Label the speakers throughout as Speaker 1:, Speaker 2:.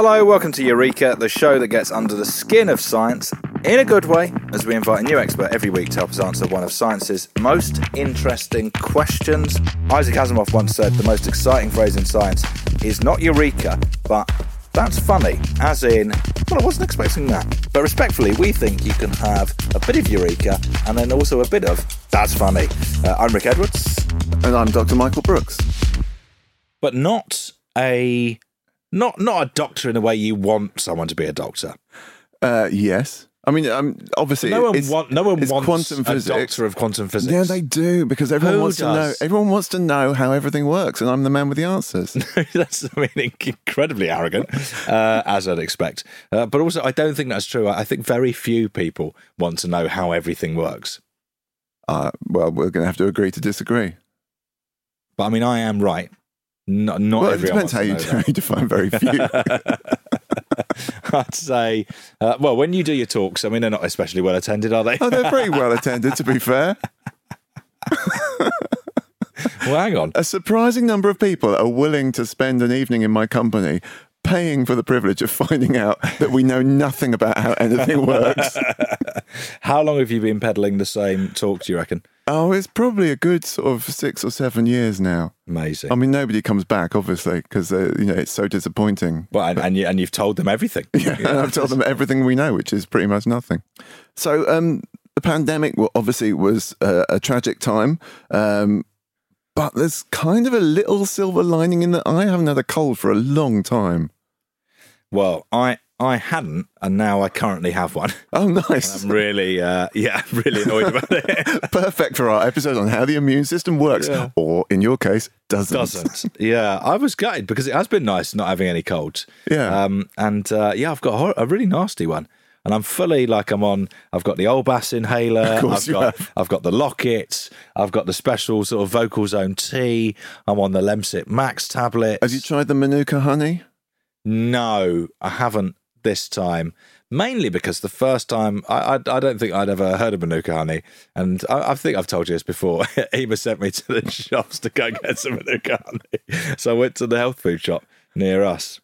Speaker 1: Hello, welcome to Eureka, the show that gets under the skin of science in a good way, as we invite a new expert every week to help us answer one of science's most interesting questions. Isaac Asimov once said the most exciting phrase in science is not Eureka, but that's funny, as in, well, I wasn't expecting that. But respectfully, we think you can have a bit of Eureka and then also a bit of that's funny. Uh, I'm Rick Edwards.
Speaker 2: And I'm Dr. Michael Brooks.
Speaker 1: but not a not not a doctor in the way you want someone to be a doctor.
Speaker 2: Uh, yes. I mean, um, obviously,
Speaker 1: No one
Speaker 2: it's,
Speaker 1: want, no one
Speaker 2: it's
Speaker 1: wants
Speaker 2: quantum
Speaker 1: a
Speaker 2: physics.
Speaker 1: doctor of quantum physics.
Speaker 2: Yeah, they do because everyone
Speaker 1: Who
Speaker 2: wants to know. Everyone wants to know how everything works, and I'm the man with the answers.
Speaker 1: that's I mean incredibly arrogant, uh, as I'd expect. Uh, but also, I don't think that's true. I think very few people want to know how everything works.
Speaker 2: uh, well, we're going to have to agree to disagree.
Speaker 1: But I mean, I am right. Not, not
Speaker 2: well, it depends how you,
Speaker 1: wants to know
Speaker 2: how you define very few.
Speaker 1: I'd say, uh, well, when you do your talks, I mean, they're not especially well attended, are they?
Speaker 2: oh, they're pretty well attended, to be fair.
Speaker 1: well, hang on.
Speaker 2: A surprising number of people are willing to spend an evening in my company paying for the privilege of finding out that we know nothing about how anything works.
Speaker 1: How long have you been peddling the same talk, do you reckon?
Speaker 2: Oh, it's probably a good sort of six or seven years now.
Speaker 1: Amazing.
Speaker 2: I mean, nobody comes back, obviously, because uh, you know it's so disappointing.
Speaker 1: well, and, and, you, and you've told them everything.
Speaker 2: Yeah, and I've told them everything we know, which is pretty much nothing. So, um, the pandemic well, obviously was a, a tragic time, um, but there's kind of a little silver lining in that I haven't had a cold for a long time.
Speaker 1: Well, I I hadn't, and now I currently have one.
Speaker 2: Oh, nice!
Speaker 1: I'm really, uh, yeah, really annoyed about it.
Speaker 2: Perfect for our episode on how the immune system works,
Speaker 1: Yeah.
Speaker 2: or in your case, doesn't.
Speaker 1: Doesn't. Yeah, I was gutted because it has been nice not having any colds.
Speaker 2: Yeah.
Speaker 1: Um, and uh, yeah, I've got a, hor- a really nasty one. And I'm fully like I'm on. I've got the Olbas inhaler.
Speaker 2: Of course
Speaker 1: I've
Speaker 2: you
Speaker 1: got.
Speaker 2: have.
Speaker 1: I've got the locket. I've got the special sort of Vocalzone T. I'm on the Lemsip Max tablet.
Speaker 2: Have you tried the Manuka honey?
Speaker 1: No, I haven't this time. Mainly because the first time I, I, I don't think I'd ever heard of Manuka honey, and I, I think I've told you this before. Ema sent me to the shops to go get some Manuka honey, so I went to the health food shop near us,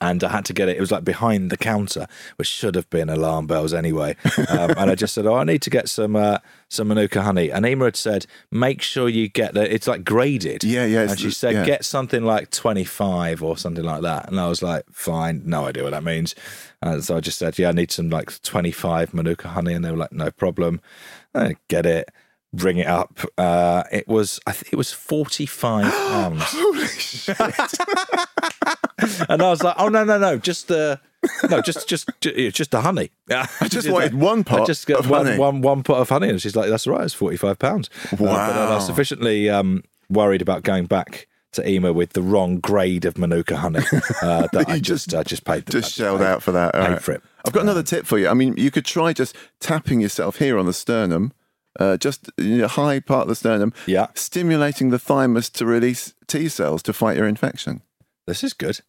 Speaker 1: and I had to get it. It was like behind the counter, which should have been alarm bells anyway. Um, and I just said, "Oh, I need to get some uh, some Manuka honey." And Ema had said, "Make sure you get the. It's like graded."
Speaker 2: Yeah, yeah,
Speaker 1: And she said,
Speaker 2: yeah.
Speaker 1: "Get something like twenty five or something like that." And I was like, "Fine, no idea what that means." And so I just said, "Yeah, I need some like twenty five Manuka honey," and they were like, "No problem." I get it. Bring it up. Uh, it was, I think it was forty five pounds.
Speaker 2: Holy shit!
Speaker 1: and I was like, "Oh no, no, no, just the no, just just just the honey." I
Speaker 2: just wanted one pot
Speaker 1: I just got
Speaker 2: of
Speaker 1: one,
Speaker 2: honey.
Speaker 1: one one pot of honey, and she's like, "That's all right. It's forty five pounds." Wow! but I was sufficiently um, worried about going back to Ema with the wrong grade of Manuka honey uh, that I just
Speaker 2: just-
Speaker 1: I just paid the,
Speaker 2: just shelled
Speaker 1: paid-
Speaker 2: out for that. All
Speaker 1: paid
Speaker 2: right.
Speaker 1: for it.
Speaker 2: I've got another tip for you. I mean, you could try just tapping yourself here on the sternum, uh, just in the high part of the sternum,
Speaker 1: Yeah.
Speaker 2: stimulating the thymus to release T cells to fight your infection.
Speaker 1: This is good.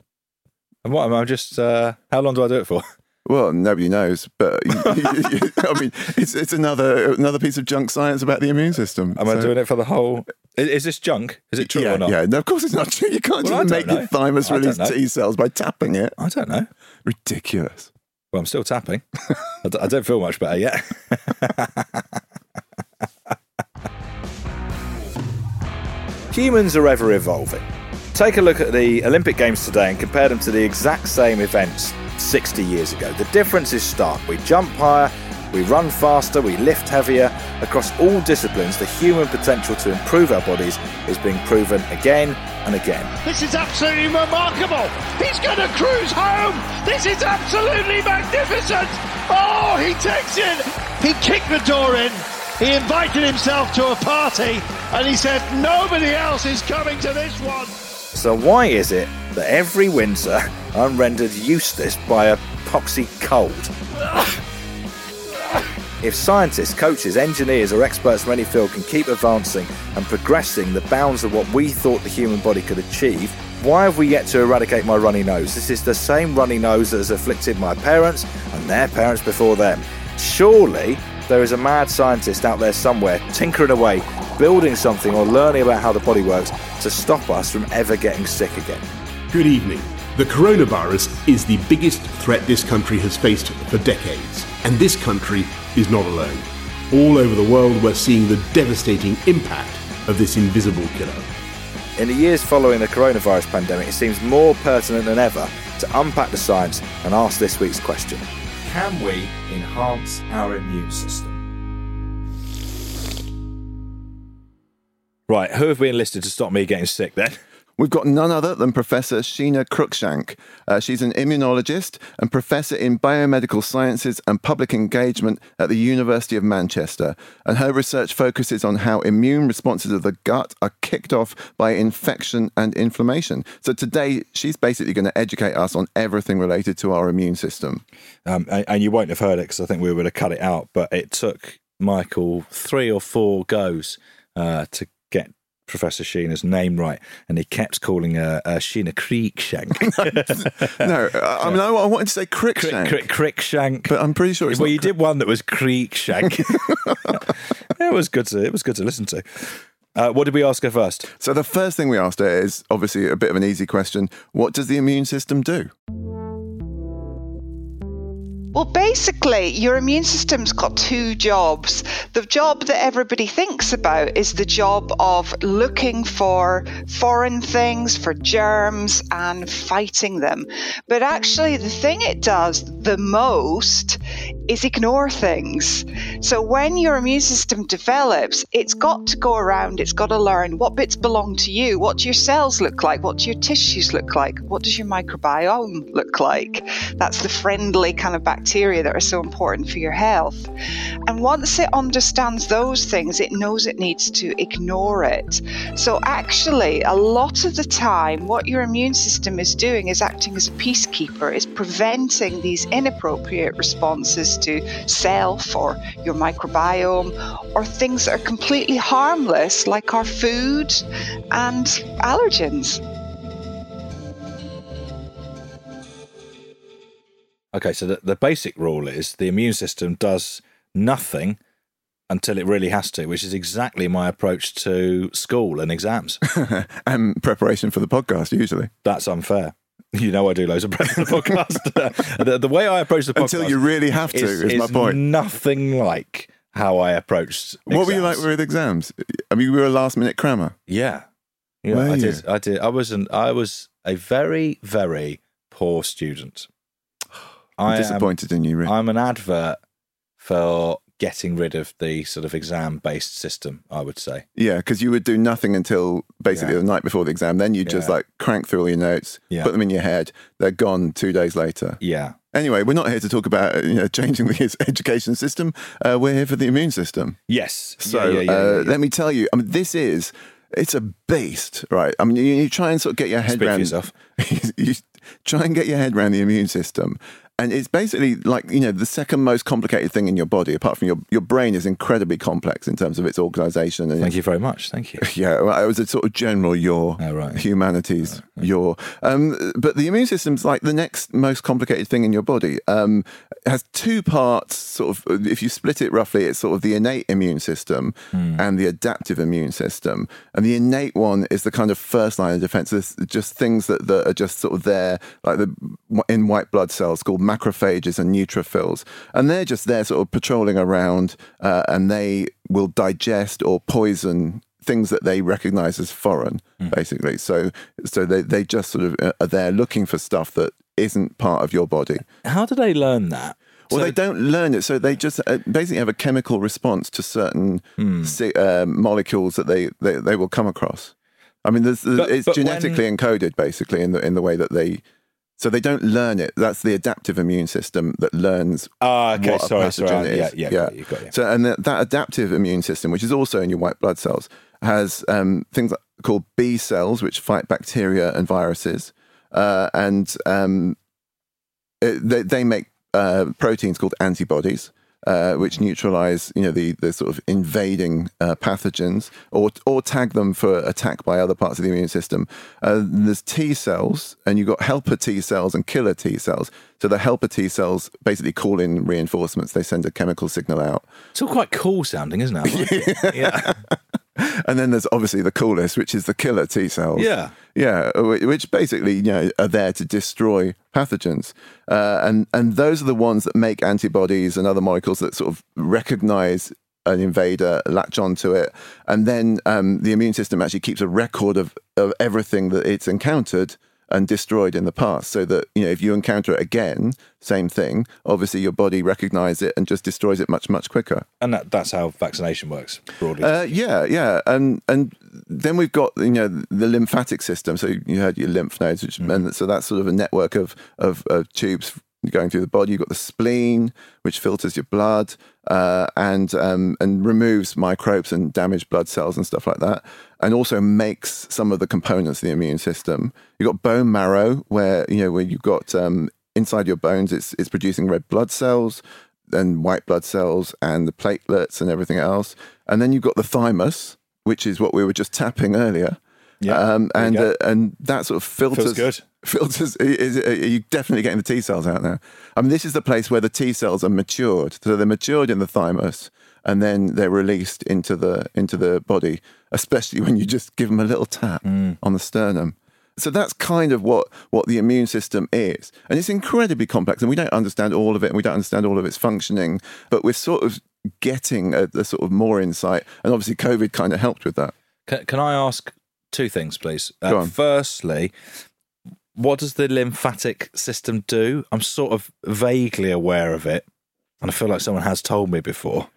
Speaker 1: And what am I just? Uh, how long do I do it for?
Speaker 2: Well, nobody knows, but I mean, it's it's another another piece of junk science about the immune system.
Speaker 1: Am I doing it for the whole? Is, is this junk? Is it true
Speaker 2: yeah,
Speaker 1: or not?
Speaker 2: Yeah, no, of course it's not true. You can't
Speaker 1: Well,
Speaker 2: just make
Speaker 1: know.
Speaker 2: your thymus
Speaker 1: I
Speaker 2: release. T cells by tapping it.
Speaker 1: I don't know.
Speaker 2: Ridiculous.
Speaker 1: Well, I'm still tapping. I, d- I don't feel much better yet. Humans are ever evolving. Take a look at the Olympic Games today and compare them to the exact same events 60 years ago. The difference is stark. We jump higher, we run faster, we lift heavier. Across all disciplines, the human potential to improve our bodies is being proven again and again.
Speaker 3: This is absolutely remarkable. He's going to cruise home. This is absolutely magnificent. Oh, he takes it. He kicked the door in. He invited himself to a party and he said, nobody else is coming to this one.
Speaker 1: So, why is it that every winter I'm rendered useless by a poxy cold? If scientists, coaches, engineers, or experts from any field can keep advancing and progressing the bounds of what we thought the human body could achieve, why have we yet to eradicate my runny nose? This is the same runny nose that has afflicted my parents and their parents before them. Surely there is a mad scientist out there somewhere tinkering away, building something or learning about how the body works to stop us from ever getting sick again.
Speaker 4: Good evening. The coronavirus is the biggest threat this country has faced for decades, and this country is not alone. All over the world, we're seeing the devastating impact of this invisible killer.
Speaker 1: In the years following the coronavirus pandemic, it seems more pertinent than ever to unpack the science and ask this week's question Can we enhance our immune system? Right, who have we enlisted to stop me getting sick then?
Speaker 2: We've got none other than Professor Sheena Cruickshank. Uh, she's an immunologist and professor in biomedical sciences and public engagement at the University of Manchester. And her research focuses on how immune responses of the gut are kicked off by infection and inflammation. So today, she's basically going to educate us on everything related to our immune system.
Speaker 1: Um, and, and you won't have heard it because I think we were going to cut it out, but it took Michael three or four goes uh, to get Professor Sheena's name right, and he kept calling her uh, Sheena Creekshank.
Speaker 2: no, I I mean, I, I wanted to say Crickshank,
Speaker 1: Crick, Crickshank.
Speaker 2: but I'm pretty sure it's
Speaker 1: well, you did one that was Creekshank. it was good to it was good to listen to. Uh, what did we ask her first?
Speaker 2: So the first thing we asked her is obviously a bit of an easy question. What does the immune system do?
Speaker 5: Well, basically, your immune system's got two jobs. The job that everybody thinks about is the job of looking for foreign things, for germs, and fighting them. But actually, the thing it does the most is ignore things. So when your immune system develops, it's got to go around, it's got to learn what bits belong to you, what do your cells look like, what do your tissues look like, what does your microbiome look like. That's the friendly kind of bacteria that are so important for your health. And once it understands those things, it knows it needs to ignore it. So actually, a lot of the time, what your immune system is doing is acting as a peacekeeper, is preventing these inappropriate responses to self or your microbiome or things that are completely harmless, like our food and allergens.
Speaker 1: Okay, so the, the basic rule is the immune system does nothing until it really has to, which is exactly my approach to school and exams.
Speaker 2: and preparation for the podcast, usually.
Speaker 1: That's unfair. You know, I do loads of prep for the podcast. the, the way I approach the podcast
Speaker 2: Until you really have to, is, my point.
Speaker 1: Nothing like how I approached.
Speaker 2: What were you like
Speaker 1: exams.
Speaker 2: with exams? I mean, we were a last minute crammer.
Speaker 1: Yeah, yeah.
Speaker 2: Were
Speaker 1: I
Speaker 2: you?
Speaker 1: did. I did. I wasn't. I was a very, very poor student.
Speaker 2: I'm
Speaker 1: I am-
Speaker 2: disappointed in you, Rick.
Speaker 1: I'm an advert for getting rid of the sort of exam based system, I would say.
Speaker 2: yeah, because you would do nothing until basically
Speaker 1: Yeah.
Speaker 2: the night before the exam. Then you just like crank through all your notes,
Speaker 1: Yeah.
Speaker 2: put them in your head. They're gone two days later.
Speaker 1: Yeah.
Speaker 2: Anyway, we're not here to talk about you know, changing the education system. Uh, we're here for the immune system.
Speaker 1: Yes.
Speaker 2: So
Speaker 1: yeah, yeah, yeah,
Speaker 2: uh,
Speaker 1: yeah, yeah.
Speaker 2: let me tell you, I mean, this is it's a beast, right? I mean, you, you try and sort of get your head
Speaker 1: Speak
Speaker 2: around
Speaker 1: yourself.
Speaker 2: you try and get your head around the immune system. And it's basically like, you know, the second most complicated thing in your body, apart from your, your brain is incredibly complex in terms of its organization. And
Speaker 1: Thank you very much. Thank you.
Speaker 2: yeah, well, it was a sort of general your
Speaker 1: Oh, right.
Speaker 2: humanities your. Um, but the immune system's like the next most complicated thing in your body. Um, it has two parts. Sort of, if you split it roughly, it's sort of the innate immune system
Speaker 1: Hmm.
Speaker 2: and the adaptive immune system. And the innate one is the kind of first line of defense. it's just things that, that are just sort of there, like the in white blood cells called macrophages and neutrophils, and they're just there, sort of patrolling around, uh, and they will digest or poison things that they recognize as foreign, basically. So so they they just sort of uh, are there looking for stuff that isn't part of your body.
Speaker 1: How do they learn that?
Speaker 2: Well,
Speaker 1: So-
Speaker 2: they don't learn it, so they just uh, basically have a chemical response to certain
Speaker 1: Hmm.
Speaker 2: uh, molecules that they, they, they will come across. I mean, there's,
Speaker 1: But-
Speaker 2: it's
Speaker 1: but
Speaker 2: genetically encoded basically in the in the way that they. So they don't learn it. That's the adaptive immune system that learns.
Speaker 1: Ah, okay,
Speaker 2: what a
Speaker 1: sorry,
Speaker 2: pathogen
Speaker 1: sorry. Yeah,
Speaker 2: is.
Speaker 1: yeah, got you, got you.
Speaker 2: So and that, that adaptive immune system, which is also in your white blood cells, has um, things like, called B cells, which fight bacteria and viruses, uh, and um, it, they, they make uh, proteins called antibodies, uh, which neutralize, you know, the, the sort of invading uh, pathogens or or tag them for attack by other parts of the immune system. Uh, there's T cells, and you've got helper T cells and killer T cells. So the helper T cells basically call in reinforcements. They send a chemical signal out.
Speaker 1: It's all quite cool sounding, isn't it? It. yeah.
Speaker 2: And then there's obviously the coolest, which is the killer T cells.
Speaker 1: Yeah.
Speaker 2: yeah, which basically you know are there to destroy pathogens, uh, and and those are the ones that make antibodies and other molecules that sort of recognize an invader, latch onto it, and then um, the immune system actually keeps a record of of everything that it's encountered and destroyed in the past, so that you know if you encounter it again, same thing. Obviously, your body recognizes it and just destroys it much much quicker.
Speaker 1: And that, that's how vaccination works, broadly.
Speaker 2: Uh, yeah, yeah, and and then we've got you know the lymphatic system. So you had your lymph nodes, which and so that's sort of a network of, of of tubes going through the body. You've got the spleen, which filters your blood uh, and um, and removes microbes and damaged blood cells and stuff like that, and also makes some of the components of the immune system. You've got bone marrow, where you know where you've got um, inside your bones, it's it's producing red blood cells and white blood cells and the platelets and everything else. And then you've got the thymus, which is what we were just tapping earlier.
Speaker 1: Yeah,
Speaker 2: um, and uh, and that sort of filters.
Speaker 1: good.
Speaker 2: Filters. Is, are you definitely getting the T cells out now? I mean, this is the place where the T cells are matured. So they're matured in the thymus, and then they're released into the into the body. Especially when you just give them a little tap
Speaker 1: Mm.
Speaker 2: on the sternum. So that's kind of what what the immune system is, and it's incredibly complex, and we don't understand all of it, and we don't understand all of its functioning. But we're sort of getting a, a sort of more insight, and obviously, COVID kind of helped with that.
Speaker 1: Can, can I ask two things, please? Uh. Firstly, what does the lymphatic system do? I'm sort of vaguely aware of it, and I feel like someone has told me before,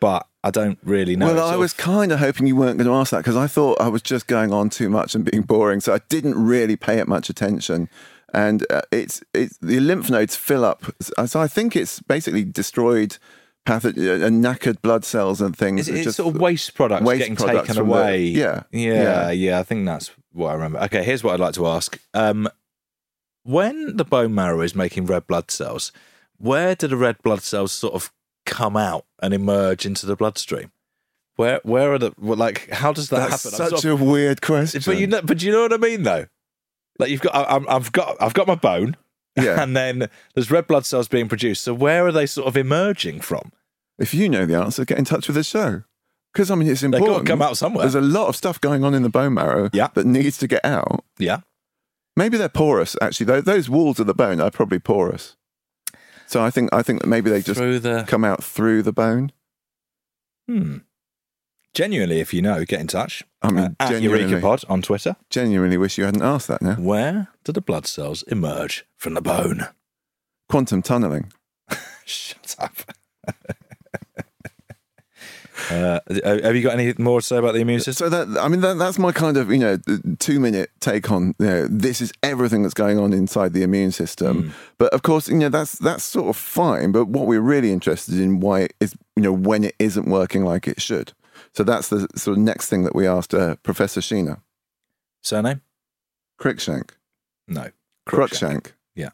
Speaker 1: but I don't really know.
Speaker 2: well, I was
Speaker 1: of-
Speaker 2: kind of hoping you weren't going to ask that because I thought I was just going on too much and being boring, so I didn't really pay it much attention. And uh, it's it's the lymph nodes fill up, so I think it's basically destroyed patho- uh, knackered blood cells and things.
Speaker 1: Is it
Speaker 2: that
Speaker 1: it's
Speaker 2: just-
Speaker 1: sort of waste products
Speaker 2: waste
Speaker 1: getting
Speaker 2: products
Speaker 1: taken
Speaker 2: from the-
Speaker 1: away?
Speaker 2: yeah,
Speaker 1: yeah,
Speaker 2: yeah.
Speaker 1: yeah, I think that's what I remember. Okay, here's what I'd like to ask: um, When the bone marrow is making red blood cells, where do the red blood cells sort of come out and emerge into the bloodstream? Where, where are the well, like? How does that
Speaker 2: That's
Speaker 1: happen?
Speaker 2: Such
Speaker 1: sort of-
Speaker 2: a weird question.
Speaker 1: but you know, but you know what I mean, though. Like you've got, I, I've got, I've got my bone,
Speaker 2: Yeah.
Speaker 1: and then there's red blood cells being produced. So where are they sort of emerging from?
Speaker 2: If you know the answer, get in touch with the show. Because I mean, it's important.
Speaker 1: They got to come out somewhere.
Speaker 2: There's a lot of stuff going on in the bone marrow
Speaker 1: Yeah.
Speaker 2: that needs to get out.
Speaker 1: Yeah.
Speaker 2: Maybe they're porous. Actually, those, those walls of the bone are probably porous. So I think I think that maybe they just
Speaker 1: the
Speaker 2: come out through the bone.
Speaker 1: Hmm. Genuinely, if you know, get in touch.
Speaker 2: I mean,
Speaker 1: Uh, at
Speaker 2: genuinely.
Speaker 1: Eureka Pod on Twitter.
Speaker 2: Genuinely wish you hadn't asked that. Now,
Speaker 1: Where do the blood cells emerge from the bone?
Speaker 2: quantum tunneling.
Speaker 1: Shut up. uh, have you got any more to say about the immune system?
Speaker 2: So that I mean, that, that's my kind of you know two minute take on you know this is everything that's going on inside the immune system. But of course, you know that's that's sort of fine. But what we're really interested in why is you know when it isn't working like it should. So that's the sort of next thing that we asked uh, Professor Sheena
Speaker 1: Surname?
Speaker 2: Crickshank.
Speaker 1: No.
Speaker 2: Cruickshank.
Speaker 1: Yeah.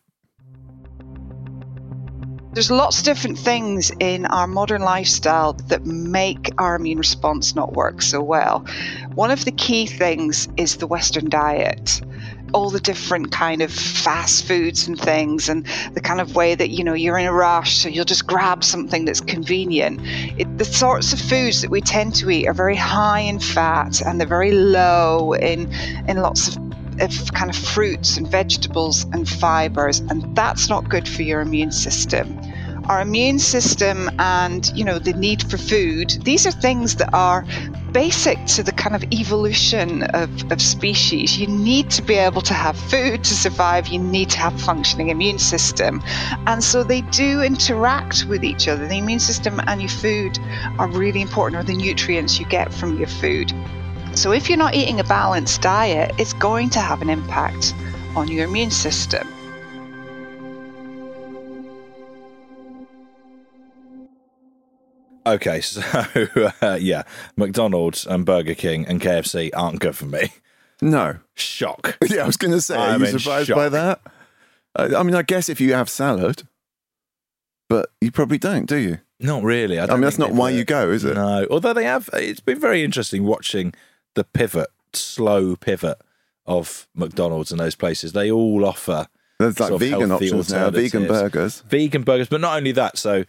Speaker 5: There's lots of different things in our modern lifestyle that make our immune response not work so well. One of the key things is the Western diet. All the different kind of fast foods and things, and the kind of way that you know you're in a rush, so you'll just grab something that's convenient. It, the sorts of foods that we tend to eat are very high in fat and they're very low in in lots of of kind of fruits and vegetables and fibers, and that's not good for your immune system. Our immune system and, you know, the need for food, these are things that are basic to the kind of evolution of, of species. You need to be able to have food to survive, you need to have functioning immune system. And so they do interact with each other. The immune system and your food are really important, or the nutrients you get from your food. So if you're not eating a balanced diet, it's going to have an impact on your immune system.
Speaker 1: Okay, so uh, yeah, McDonald's and Burger King and KFC aren't good for me.
Speaker 2: No.
Speaker 1: Shock.
Speaker 2: Yeah, I was going to say,
Speaker 1: I'm
Speaker 2: you
Speaker 1: in
Speaker 2: surprised by that? I, I mean, I guess if you have salad, but you probably don't, do you?
Speaker 1: Not really. I,
Speaker 2: I mean, that's not why
Speaker 1: do
Speaker 2: you go, is it?
Speaker 1: No. Although they have, it's been very interesting watching the pivot, slow pivot of McDonald's and those places. They all offer
Speaker 2: There's like vegan options now, vegan burgers.
Speaker 1: vegan burgers, but not only that. So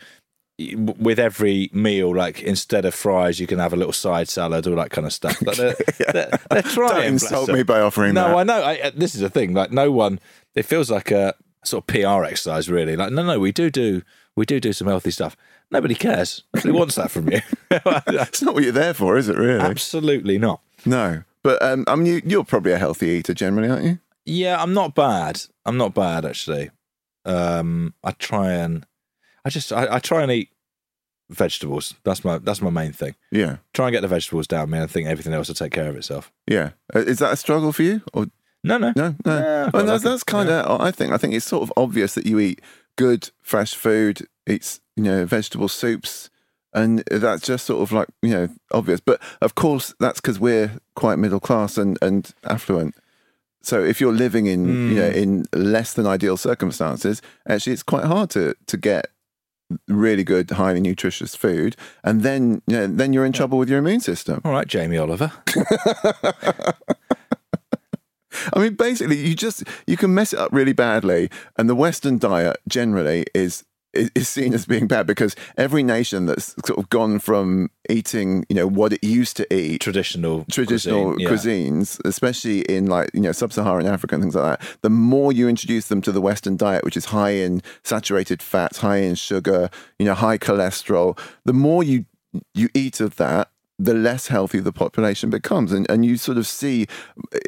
Speaker 1: with every meal, like instead of fries, you can have a little side salad, all that kind of stuff. But they're, they're, they're trying.
Speaker 2: Don't insult me by offering
Speaker 1: no,
Speaker 2: that.
Speaker 1: I know. I, uh, this is the thing. Like no one. It feels like a sort of PR exercise, really. Like no, no, we do do we do do some healthy stuff. Nobody cares. Nobody wants that from you.
Speaker 2: It's not what you're there for, is it? Really?
Speaker 1: Absolutely not.
Speaker 2: No. But um, I mean, you, you're probably a healthy eater generally, aren't you?
Speaker 1: Yeah, I'm not bad. I'm not bad actually. Um, I try and I just I, I try and eat vegetables. That's my that's my main thing.
Speaker 2: Yeah.
Speaker 1: Try and get the vegetables down, man. I think everything else will take care of itself.
Speaker 2: Yeah. Uh, Is that a struggle for you? Or
Speaker 1: No, no,
Speaker 2: no, no. Well, that's, that's kind of. I think. I think it's sort of obvious that you eat good fresh food. It's you know vegetable soups, and that's just sort of like you know obvious. But of course, that's because we're quite middle class and and affluent. So if you're living in you know
Speaker 1: Mm.
Speaker 2: in less than ideal circumstances, actually, it's quite hard to to get really good, highly nutritious food, and then you know, then you're in trouble with your immune system.
Speaker 1: All right, Jamie Oliver.
Speaker 2: I mean, basically, you just you can mess it up really badly, and the Western diet generally is is is seen as being bad because every nation that's sort of gone from eating, you know, what it used to eat,
Speaker 1: Traditional,
Speaker 2: traditional
Speaker 1: cuisine, yeah.
Speaker 2: cuisines, especially in like you know sub-Saharan Africa and things like that. The more you introduce them to the Western diet, which is high in saturated fats, high in sugar, you know, high cholesterol, the more you you eat of that. The less healthy the population becomes, and and you sort of see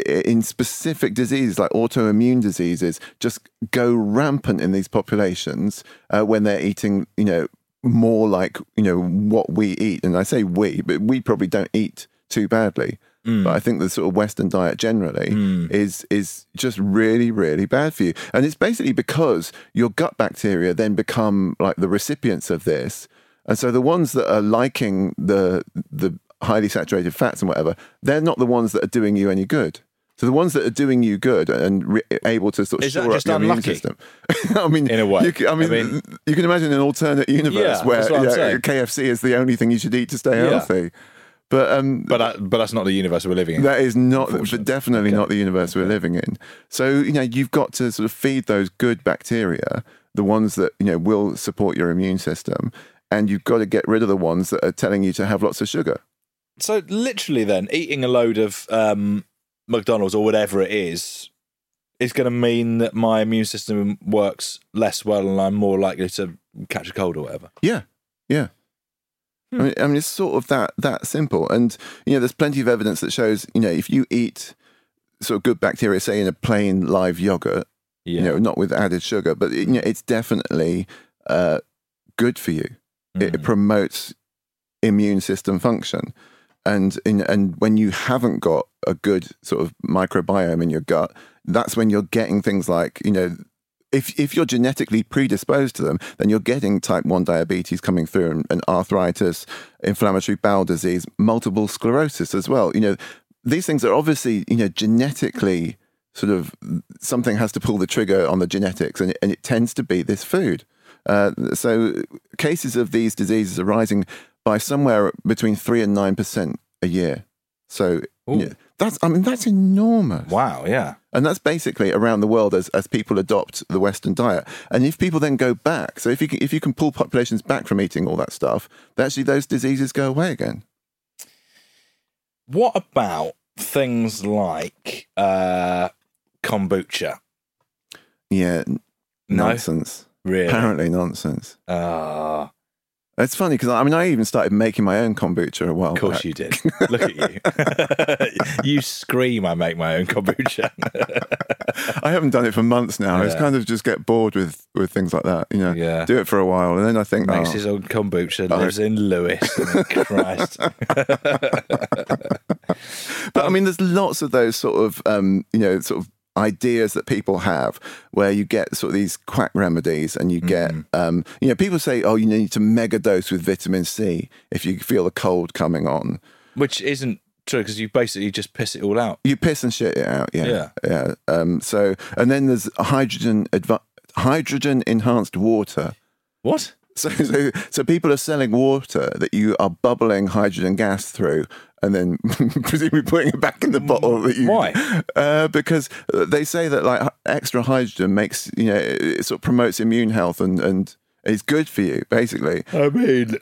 Speaker 2: eh, in specific diseases like autoimmune diseases just go rampant in these populations uh, when they're eating, you know, more like you know what we eat. And I say we, but we probably don't eat too badly. Mm. But I think the sort of Western diet generally mm. is is just really really bad for you, and it's basically because your gut bacteria then become like the recipients of this, and so the ones that are liking the the highly saturated fats and whatever, they're not the ones that are doing you any good. So the ones that are doing you good and re- able to sort of
Speaker 1: Is that
Speaker 2: shore up your immune system. I mean,
Speaker 1: In a way.
Speaker 2: you can, I, mean,
Speaker 1: I mean-
Speaker 2: you can imagine an alternate universe
Speaker 1: Yeah,
Speaker 2: where
Speaker 1: that's what I'm
Speaker 2: yeah. KFC is the only thing you should eat to stay
Speaker 1: Yeah.
Speaker 2: healthy. But um,
Speaker 1: But that, but that's not the universe we're living in.
Speaker 2: that is not, but definitely
Speaker 1: Okay.
Speaker 2: not the universe we're living in. So you know, you've got to sort of feed those good bacteria, the ones that you know will support your immune system, and you've got to get rid of the ones that are telling you to have lots of sugar.
Speaker 1: So literally, then eating a load of um, McDonald's or whatever it is is going to mean that my immune system works less well, and I'm more likely to catch a cold or whatever.
Speaker 2: Yeah, yeah. I mean, I mean, it's sort of that that simple. And you know, there's plenty of evidence that shows you know if you eat sort of good bacteria, say in a plain live yogurt,
Speaker 1: Yeah.
Speaker 2: you know, not with added sugar, but you know, it's definitely uh, good for you. It, it promotes immune system function, and in, and when you haven't got a good sort of microbiome in your gut, that's when you're getting things like you know. If, if you're genetically predisposed to them, then you're getting type 1 diabetes coming through and, and arthritis, inflammatory bowel disease, multiple sclerosis as well. You know, these things are obviously, you know, genetically sort of something has to pull the trigger on the genetics, and it, and it tends to be this food. Uh, so cases of these diseases are rising by somewhere between three and nine percent a year. So yeah, that's I mean that's enormous.
Speaker 1: Wow. Yeah.
Speaker 2: And that's basically around the world as, as people adopt the Western diet. And if people then go back, so if you can, if you can pull populations back from eating all that stuff, actually those diseases go away again.
Speaker 1: What about things like uh, kombucha?
Speaker 2: Yeah,
Speaker 1: No?
Speaker 2: nonsense.
Speaker 1: Really?
Speaker 2: Apparently nonsense.
Speaker 1: Ah,
Speaker 2: It's funny because I mean I even started making my own kombucha a while
Speaker 1: of course
Speaker 2: back.
Speaker 1: you did. Look at you. you scream, I make my own kombucha.
Speaker 2: I haven't done it for months now. I just kind of just get bored with with things like that. You know,
Speaker 1: Yeah.
Speaker 2: do it for a while and then I think,
Speaker 1: Makes
Speaker 2: oh,
Speaker 1: his own kombucha,
Speaker 2: Oh.
Speaker 1: lives in Lewes. I Christ.
Speaker 2: But I mean, there's lots of those sort of, um, you know, sort of ideas that people have where you get sort of these quack remedies and you get, um, you know, people say, oh, you need to mega dose with vitamin C if you feel a cold coming on.
Speaker 1: Which isn't true because you basically just piss it all out.
Speaker 2: You piss and shit it out, yeah,
Speaker 1: Yeah.
Speaker 2: yeah. Um, so, and then there's hydrogen adva- hydrogen enhanced water.
Speaker 1: What?
Speaker 2: So, so, so people are selling water that you are bubbling hydrogen gas through, and then presumably putting it back in the bottle. That you,
Speaker 1: Why?
Speaker 2: Uh, because they say that like extra hydrogen makes you know it, sort of promotes immune health and and is good for you basically.
Speaker 1: I mean,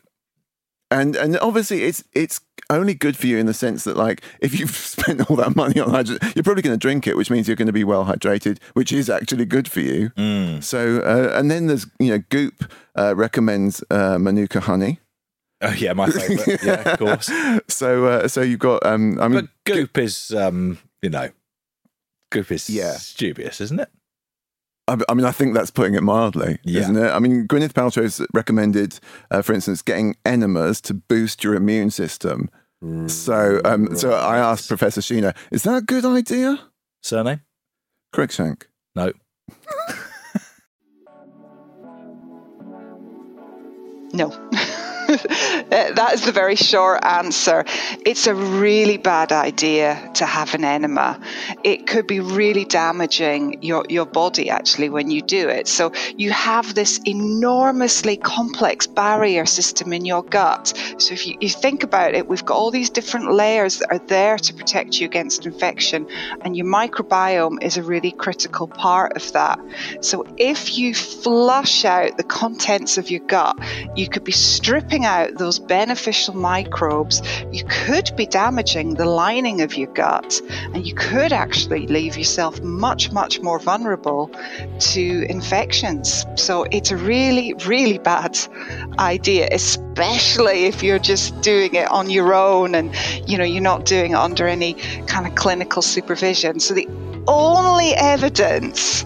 Speaker 2: And and obviously it's it's only good for you in the sense that like if you've spent all that money on hydrogen, you're probably going to drink it, which means you're going to be well hydrated, which is actually good for you. So uh, and then there's you know Goop uh, recommends uh, Manuka honey.
Speaker 1: oh yeah, my favourite. Yeah, of course.
Speaker 2: So uh, so you've got um I mean
Speaker 1: But Goop is, um, you know, Goop is
Speaker 2: Yeah.
Speaker 1: dubious, isn't it?
Speaker 2: I I mean, I think that's putting it mildly,
Speaker 1: Yeah.
Speaker 2: isn't it? I mean, Gwyneth Paltrow's recommended, uh, for instance, getting enemas to boost your immune system. So, um, so I asked Professor Sheena, is that a good idea?
Speaker 1: Surname?
Speaker 2: Cruickshank.
Speaker 1: No.
Speaker 5: No. That is the very short answer. It's a really bad idea to have an enema. It could be really damaging your, your body actually when you do it. So you have this enormously complex barrier system in your gut. So if you, you think about it, we've got all these different layers that are there to protect you against infection, and your microbiome is a really critical part of that. So if you flush out the contents of your gut, you could be stripping out those beneficial microbes. You could be damaging the lining of your gut, and you could actually leave yourself much, much more vulnerable to infections. So it's a really, really bad idea, especially if you're just doing it on your own and you know you're not doing it under any kind of clinical supervision. So the only evidence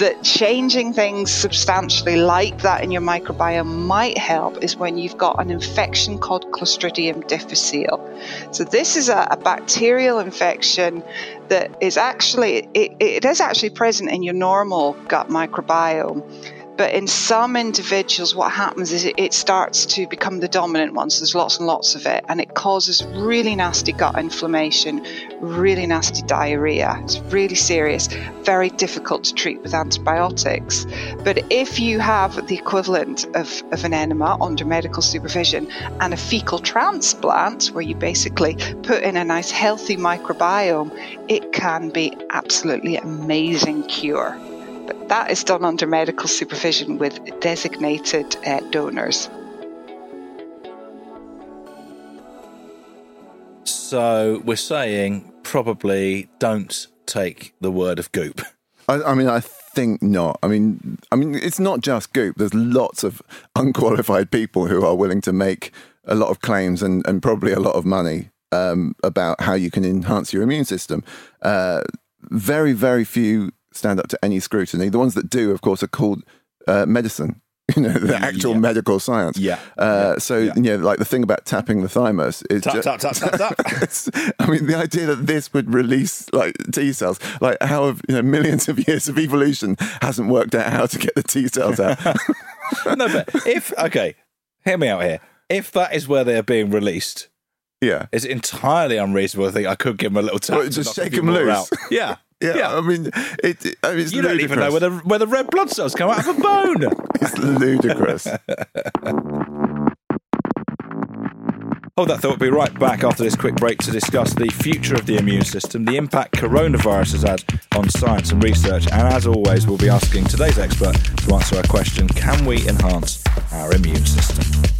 Speaker 5: that changing things substantially like that in your microbiome might help is when you've got an infection called Clostridium difficile. So this is a, a bacterial infection that is actually it, it is actually present in your normal gut microbiome. But in some individuals, what happens is it, starts to become the dominant one. So there's lots and lots of it, and it causes really nasty gut inflammation, really nasty diarrhea. It's really serious, very difficult to treat with antibiotics. But if you have the equivalent of, of an enema under medical supervision and a fecal transplant, where you basically put in a nice healthy microbiome, it can be absolutely amazing cure. But that is done under medical supervision with designated uh, donors.
Speaker 1: So we're saying probably don't take the word of Goop.
Speaker 2: I, I mean, I think not. I mean, I mean, it's not just Goop. There's lots of unqualified people who are willing to make a lot of claims and, and probably a lot of money um, about how you can enhance your immune system. Uh, very, very few stand up to any scrutiny. The ones that do, of course, are called uh, medicine. You know, the actual
Speaker 1: Yeah.
Speaker 2: medical science.
Speaker 1: Yeah.
Speaker 2: Uh, so,
Speaker 1: Yeah.
Speaker 2: you know, like the thing about tapping the thymus is
Speaker 1: Tap,
Speaker 2: ju-
Speaker 1: tap, tap, tap, tap.
Speaker 2: I mean, the idea that this would release like T cells, like how have you know millions of years of evolution hasn't worked out how to get the T cells out.
Speaker 1: no, but if okay, hear me out here. If that is where they are being released,
Speaker 2: yeah,
Speaker 1: it's entirely unreasonable to think I could give them a little tap.
Speaker 2: Well,
Speaker 1: to
Speaker 2: just shake
Speaker 1: them
Speaker 2: loose.
Speaker 1: out. Yeah.
Speaker 2: Yeah. I mean, it. I mean, it's
Speaker 1: You don't even know
Speaker 2: ludicrous.
Speaker 1: where the where the red blood cells come out of a bone.
Speaker 2: It's ludicrous.
Speaker 1: Hold that thought. We'll be right back after this quick break to discuss the future of the immune system, the impact coronavirus has had on science and research, and as always, we'll be asking today's expert to answer our question: Can we enhance our immune system?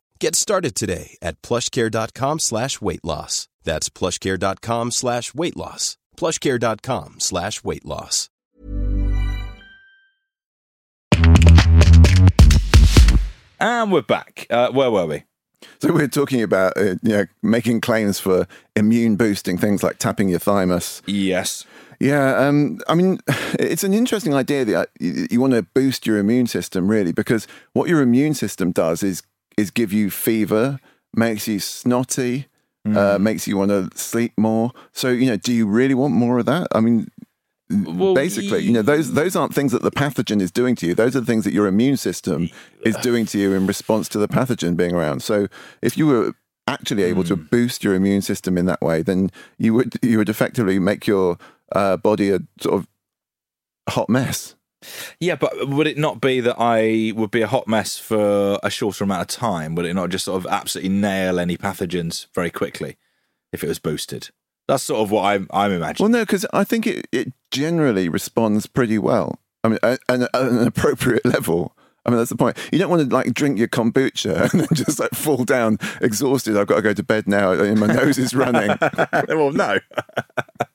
Speaker 6: Get started today at plushcare.com slash weight loss. That's plushcare.com slash weight loss. plushcare.com slash weight loss.
Speaker 1: And we're back. Uh, where were we?
Speaker 2: So we're talking about uh, you know, making claims for immune boosting things like tapping your thymus.
Speaker 1: Yes.
Speaker 2: Yeah, um, I mean, it's an interesting idea that you, you want to boost your immune system, really, because what your immune system does is is give you fever, makes you snotty, uh, makes you want to sleep more. So, you know, do you really want more of that? I mean,
Speaker 1: Well,
Speaker 2: basically, you know, those those aren't things that the pathogen is doing to you. Those are things that your immune system is doing to you in response to the pathogen being around. So, if you were actually able to boost your immune system in that way, then you would you would effectively make your uh, body a sort of hot mess.
Speaker 1: Yeah, but would it not be that I would be a hot mess for a shorter amount of time? Would it not just sort of absolutely nail any pathogens very quickly if it was boosted? That's sort of what I'm, I'm imagining.
Speaker 2: Well, no, because I think it, it generally responds pretty well. I mean, at, at an appropriate level. I mean, that's the point. You don't want to like drink your kombucha and then just like fall down exhausted. I've got to go to bed now. and My nose is running.
Speaker 1: well, no.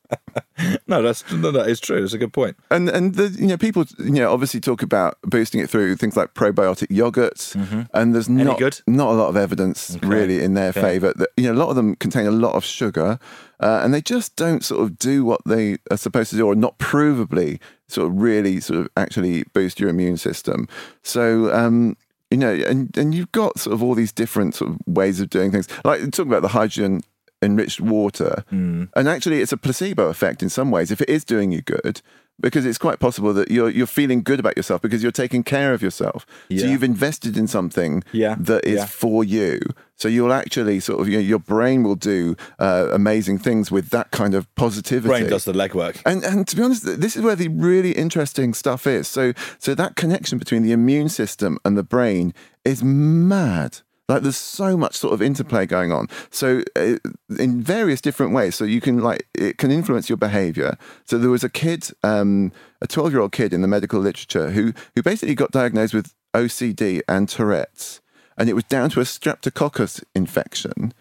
Speaker 1: no, that's no, that is true. That's a good point.
Speaker 2: And and the you know people you know obviously talk about boosting it through things like probiotic yogurts, and there's
Speaker 1: Any
Speaker 2: not
Speaker 1: good?
Speaker 2: not a lot of evidence
Speaker 1: Okay.
Speaker 2: really in their
Speaker 1: Okay.
Speaker 2: favour. That you know a lot of them contain a lot of sugar, uh, and they just don't sort of do what they are supposed to do, or not provably sort of really sort of actually boost your immune system. So. um you know, and, and you've got sort of all these different sort of ways of doing things. Like talking about the hydrogen enriched water,
Speaker 1: Hmm.
Speaker 2: and actually, it's a placebo effect in some ways. If it is doing you good, because it's quite possible that you're you're feeling good about yourself because you're taking care of yourself. So you've invested in something
Speaker 1: Yeah,
Speaker 2: that is
Speaker 1: yeah.
Speaker 2: for you. So you'll actually sort of you know, your brain will do uh, amazing things with that kind of positivity.
Speaker 1: Brain does the legwork.
Speaker 2: And and to be honest, this is where the really interesting stuff is. So so that connection between the immune system and the brain is mad. Like there's so much sort of interplay going on. So uh, in various different ways. So you can like it can influence your behavior. So there was a kid, um, a 12 year old kid in the medical literature who who basically got diagnosed with OCD and Tourette's, and it was down to a streptococcus infection.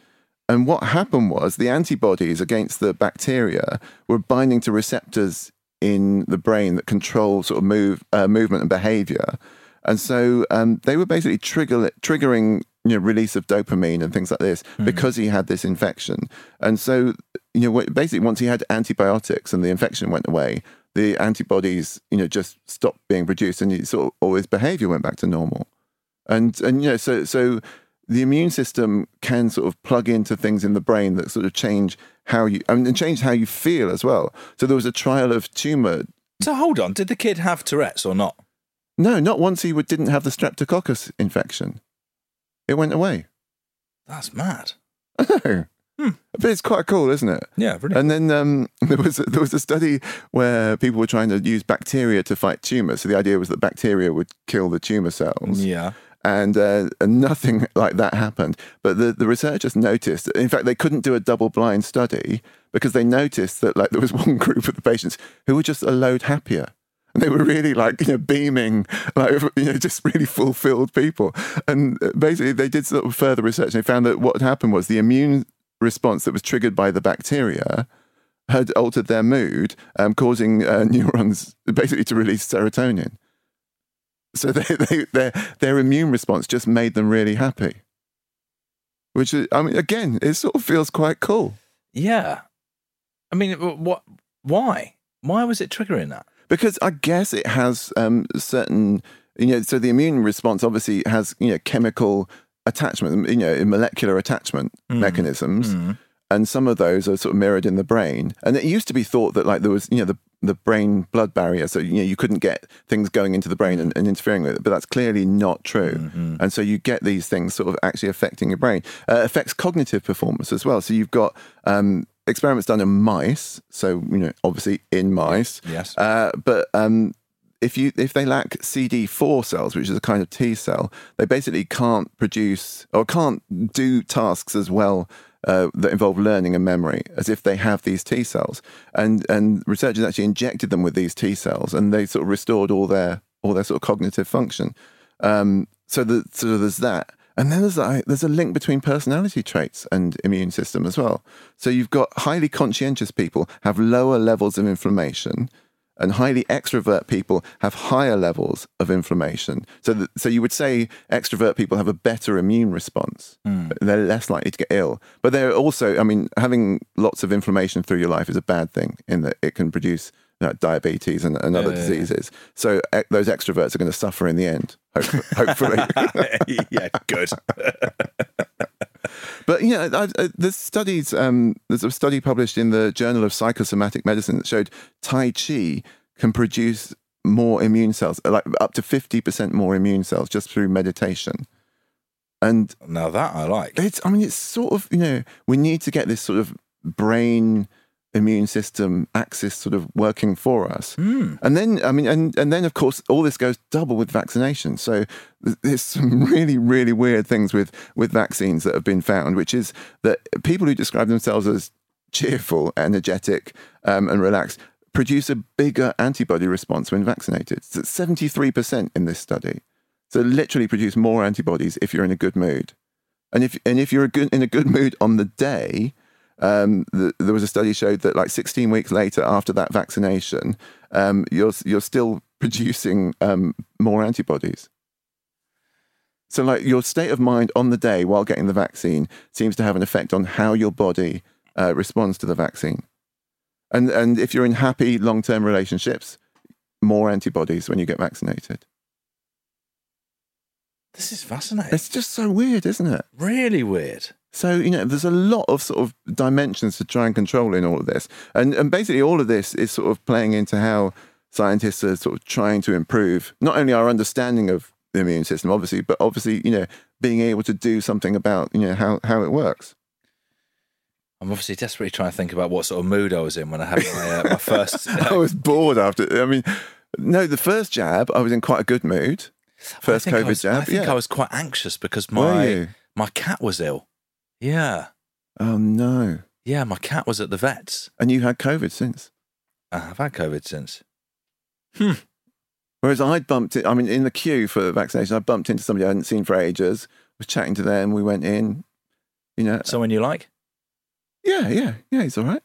Speaker 2: And what happened was the antibodies against the bacteria were binding to receptors in the brain that control sort of move uh, movement and behavior. And so um, they were basically trigger, triggering you know release of dopamine and things like this hmm. because he had this infection. And so you know basically once he had antibiotics and the infection went away, the antibodies you know just stopped being produced and he sort of all his behavior went back to normal. And and you know so so the immune system can sort of plug into things in the brain that sort of change how you I mean, and changed how you feel as well. So there was a trial of tumor.
Speaker 1: So hold on, did the kid have Tourette's or not?
Speaker 2: No, not once he would, didn't have the streptococcus infection. It went away.
Speaker 1: That's mad.
Speaker 2: I know. But it's quite cool, isn't it?
Speaker 1: Yeah, really.
Speaker 2: And then um, there was there was a study where people were trying to use bacteria to fight tumors. So the idea was that bacteria would kill the tumor cells.
Speaker 1: Yeah.
Speaker 2: And, uh, and nothing like that happened. But the, the researchers noticed, in fact, they couldn't do a double blind study because they noticed that like there was one group of the patients who were just a load happier. They were really like, you know, beaming, like, you know, just really fulfilled people. And uh, basically, they did sort of further research and they found that what had happened was the immune response that was triggered by the bacteria had altered their mood, um, causing uh, neurons basically to release serotonin. So they, they, their their immune response just made them really happy. Which is, I mean, again, it sort of feels quite cool.
Speaker 1: Yeah. I mean, what? Why? Why was it triggering that?
Speaker 2: Because I guess it has um, certain, you know, so the immune response obviously has, you know, chemical attachment, you know, molecular attachment
Speaker 1: Mm.
Speaker 2: mechanisms. And some of those are sort of mirrored in the brain. And it used to be thought that like there was, you know, the, the brain blood barrier. So, you know, you couldn't get things going into the brain and, and interfering with it. But that's clearly not true.
Speaker 1: Mm-hmm.
Speaker 2: And so you get these things sort of actually affecting your brain. Uh, affects cognitive performance as well. So you've got um, experiments done in mice. So, you know, obviously in mice.
Speaker 1: Yes.
Speaker 2: Uh, but um, if you if they lack CD4 cells, which is a kind of T cell, they basically can't produce or can't do tasks as well uh, that involve learning and memory as if they have these T cells. And and researchers actually injected them with these T cells, and they sort of restored all their all their sort of cognitive function. Um, so the, so there's that. And then there's a, there's a link between personality traits and immune system as well. So you've got highly conscientious people have lower levels of inflammation, and highly extrovert people have higher levels of inflammation. So, that, so you would say extrovert people have a better immune response. Hmm. They're less likely to get ill. But they're also, I mean, having lots of inflammation through your life is a bad thing in that it can produce you know, diabetes and, and other
Speaker 1: Yeah, yeah, yeah.
Speaker 2: diseases. So e- those extroverts are going to suffer in the end, hope, hopefully.
Speaker 1: yeah, good.
Speaker 2: But you know, I, I, there's studies. Um, there's a study published in the Journal of Psychosomatic Medicine that showed Tai Chi can produce more immune cells, like up to fifty percent more immune cells just through meditation. And
Speaker 1: now that I like.
Speaker 2: it's, I mean, it's sort of you know, we need to get this sort of brain immune system axis sort of working for us.
Speaker 1: Hmm.
Speaker 2: And then, I mean, and, and then of course, all this goes double with vaccination. So there's some really, really weird things with, with vaccines that have been found, which is that people who describe themselves as cheerful, energetic, um, and relaxed produce a bigger antibody response when vaccinated. So it's 73% in this study. So literally produce more antibodies if you're in a good mood. And if, and if you're a good, in a good mood on the day, um, the, there was a study showed that like 16 weeks later after that vaccination, um, you're you're still producing um, more antibodies. So like your state of mind on the day while getting the vaccine seems to have an effect on how your body uh, responds to the vaccine. And and if you're in happy long term relationships, more antibodies when you get vaccinated.
Speaker 1: This is fascinating.
Speaker 2: It's just so weird, isn't it?
Speaker 1: really weird.
Speaker 2: So, you know, there's a lot of sort of dimensions to try and control in all of this. And, and basically, all of this is sort of playing into how scientists are sort of trying to improve not only our understanding of the immune system, obviously, but obviously, you know, being able to do something about, you know, how, how it works.
Speaker 1: I'm obviously desperately trying to think about what sort of mood I was in when I had my, uh, my first.
Speaker 2: I was bored after, I mean, no, the first jab, I was in quite a good mood. First
Speaker 1: think I
Speaker 2: COVID
Speaker 1: was,
Speaker 2: jab.
Speaker 1: I think
Speaker 2: yeah.
Speaker 1: I was quite anxious because my my cat was ill. Yeah,
Speaker 2: Oh, no.
Speaker 1: yeah, my cat was at the vets.
Speaker 2: And you had COVID since.
Speaker 1: I've had COVID since. Hmm.
Speaker 2: Whereas I'd bumped it, I mean, in the queue for the vaccination, I bumped into somebody I hadn't seen for ages, was chatting to them, we went in, you know.
Speaker 1: Someone you like?
Speaker 2: Yeah, yeah, yeah, he's all right.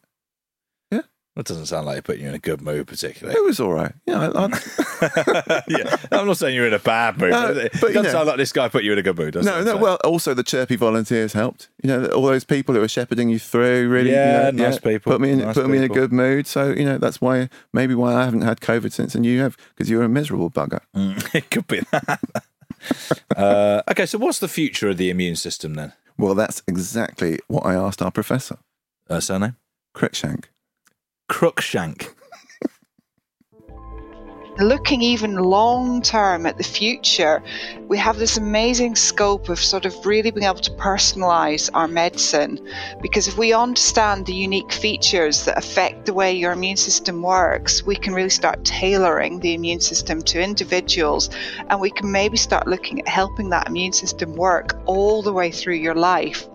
Speaker 1: That doesn't sound like it put you in a good mood, particularly.
Speaker 2: It was all right. Yeah, I, I,
Speaker 1: yeah, I'm not saying you're in a bad mood. But it
Speaker 2: but,
Speaker 1: doesn't
Speaker 2: know-
Speaker 1: sound like this guy put you in a good mood, does
Speaker 2: no,
Speaker 1: it?
Speaker 2: no.
Speaker 1: So-
Speaker 2: Well, also the chirpy volunteers helped. You know, all those people who were shepherding you through. Really,
Speaker 1: Yeah,
Speaker 2: you know,
Speaker 1: nice people,
Speaker 2: Put me in,
Speaker 1: nice
Speaker 2: put me in a good mood. So you know, that's why maybe why I haven't had COVID since, and you have because you're a miserable bugger.
Speaker 1: Mm, it could be that. uh, okay, so what's the future of the immune system then?
Speaker 2: Well, that's exactly what I asked our professor.
Speaker 1: Uh, surname?
Speaker 2: Cruickshank.
Speaker 1: Crookshank.
Speaker 5: looking even long term at the future, we have this amazing scope of sort of really being able to personalize our medicine. Because if we understand the unique features that affect the way your immune system works, we can really start tailoring the immune system to individuals and we can maybe start looking at helping that immune system work all the way through your life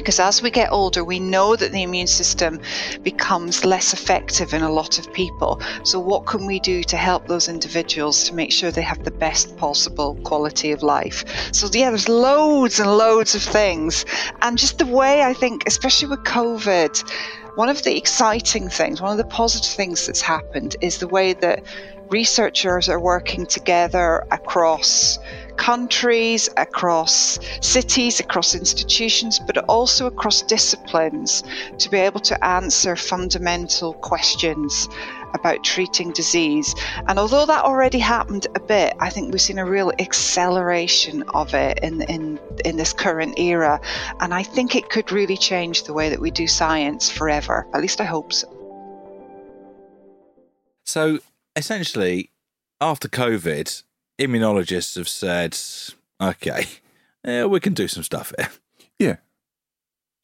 Speaker 5: because as we get older, we know that the immune system becomes less effective in a lot of people. So, what can we do to help those individuals to make sure they have the best possible quality of life? So, yeah, there's loads and loads of things. And just the way I think, especially with COVID, one of the exciting things, one of the positive things that's happened is the way that researchers are working together across countries, across cities, across institutions, but also across disciplines to be able to answer fundamental questions about treating disease. And although that already happened a bit, I think we've seen a real acceleration of it in, in, in this current era. And I think it could really change the way that we do science forever. At least I hope so.
Speaker 1: So essentially, after COVID, immunologists have said, okay, yeah, we can do some stuff here.
Speaker 2: Yeah.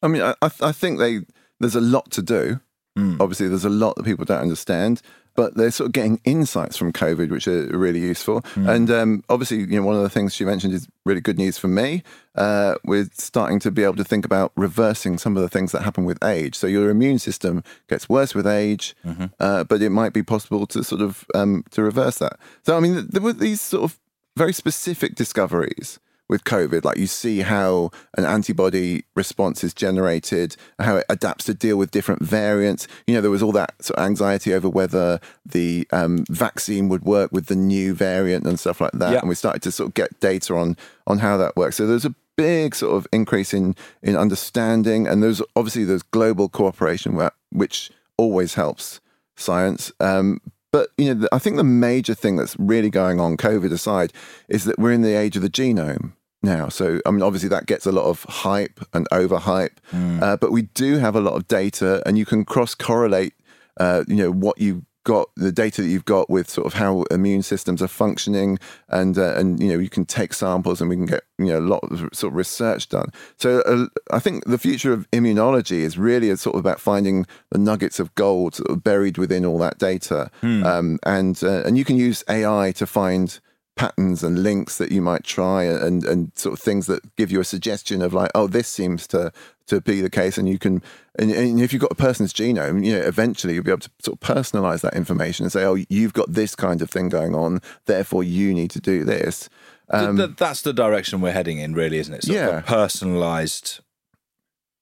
Speaker 2: I mean, I, I think they there's a lot to do.
Speaker 1: Mm.
Speaker 2: Obviously, there's a lot that people don't understand, but they're sort of getting insights from COVID, which are really useful.
Speaker 1: Mm.
Speaker 2: And um, obviously, you know, one of the things she mentioned is really good news for me. Uh, we're starting to be able to think about reversing some of the things that happen with age. So your immune system gets worse with age,
Speaker 1: Mm-hmm.
Speaker 2: uh, but it might be possible to sort of um, to reverse that. So I mean, there were these sort of very specific discoveries with COVID. Like you see how an antibody response is generated, how it adapts to deal with different variants. You know, there was all that sort of anxiety over whether the um, vaccine would work with the new variant and stuff like that.
Speaker 1: Yeah.
Speaker 2: And we started to sort of get data on on how that works. So there's a big sort of increase in in understanding, and there's obviously there's global cooperation where, which always helps science. Um, but you know, I think the major thing that's really going on, COVID aside, is that we're in the age of the genome now. So I mean, obviously that gets a lot of hype and overhype, uh, but we do have a lot of data, and you can cross correlate. Uh, you know what you got the data that you've got with sort of how immune systems are functioning and uh, and you know you can take samples and we can get you know a lot of sort of research done so uh, i think the future of immunology is really sort of about finding the nuggets of gold sort of buried within all that data um, and uh, and you can use ai to find patterns and links that you might try and and sort of things that give you a suggestion of like oh this seems to to be the case and you can and, and if you've got a person's genome you know eventually you'll be able to sort of personalize that information and say oh you've got this kind of thing going on therefore you need to do this um,
Speaker 1: th- that's the direction we're heading in, really, isn't it? Sort
Speaker 2: Yeah.
Speaker 1: personalized.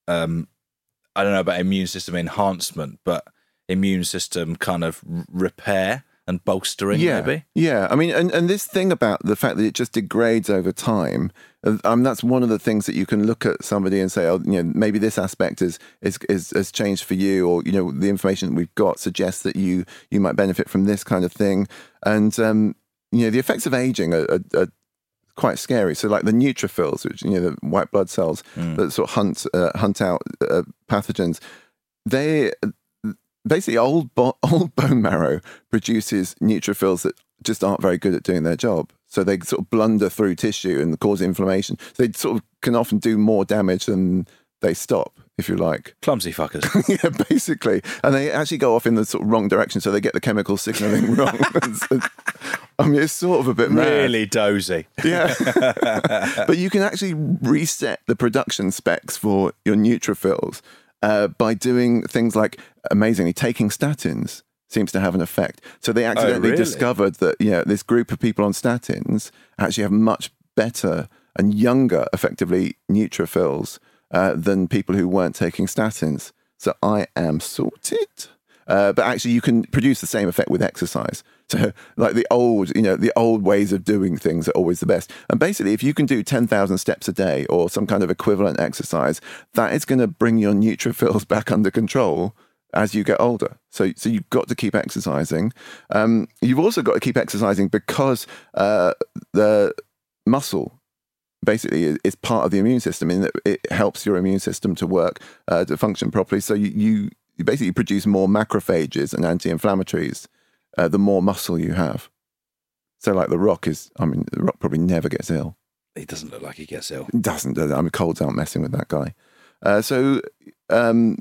Speaker 1: Um, I don't know about immune system enhancement, but immune system kind of r- repair and bolstering,
Speaker 2: yeah,
Speaker 1: maybe.
Speaker 2: Yeah, I mean, and, and this thing about the fact that it just degrades over time, uh, um, that's one of the things that you can look at somebody and say, oh, you know, maybe this aspect is, is, is has changed for you, or you know, the information that we've got suggests that you you might benefit from this kind of thing, and um, you know, the effects of aging are, are, are quite scary. So, like the neutrophils, which you know, the white blood cells that sort of hunt uh, hunt out uh, pathogens, they basically old bo- old bone marrow produces neutrophils that just aren't very good at doing their job. So they sort of blunder through tissue and cause inflammation. So they sort of can often do more damage than they stop, if you like.
Speaker 1: Clumsy fuckers.
Speaker 2: yeah, basically. And they actually go off in the sort of wrong direction, so they get the chemical signaling wrong. So, I mean, it's sort of a bit mad.
Speaker 1: really dozy.
Speaker 2: Yeah. but you can actually reset the production specs for your neutrophils uh, by doing things like, amazingly, taking statins seems to have an effect. So they accidentally
Speaker 1: really?
Speaker 2: discovered that, you know, this group of people on statins actually have much better and younger, effectively, neutrophils uh, than people who weren't taking statins. So I am sorted. Uh, but actually, you can produce the same effect with exercise. So, like the old, you know, the old ways of doing things are always the best. And basically, if you can do ten thousand steps a day or some kind of equivalent exercise, that is going to bring your neutrophils back under control as you get older. So, so you've got to keep exercising. Um, you've also got to keep exercising because uh, the muscle basically is- part of the immune system in that it helps your immune system to work uh, to function properly so you, you you basically produce more macrophages and anti-inflammatories uh, the more muscle you have. So, like the Rock is, I mean, the Rock probably never gets ill.
Speaker 1: He doesn't look like he gets ill.
Speaker 2: Doesn't. I mean, colds aren't messing with that guy. Uh, so, um,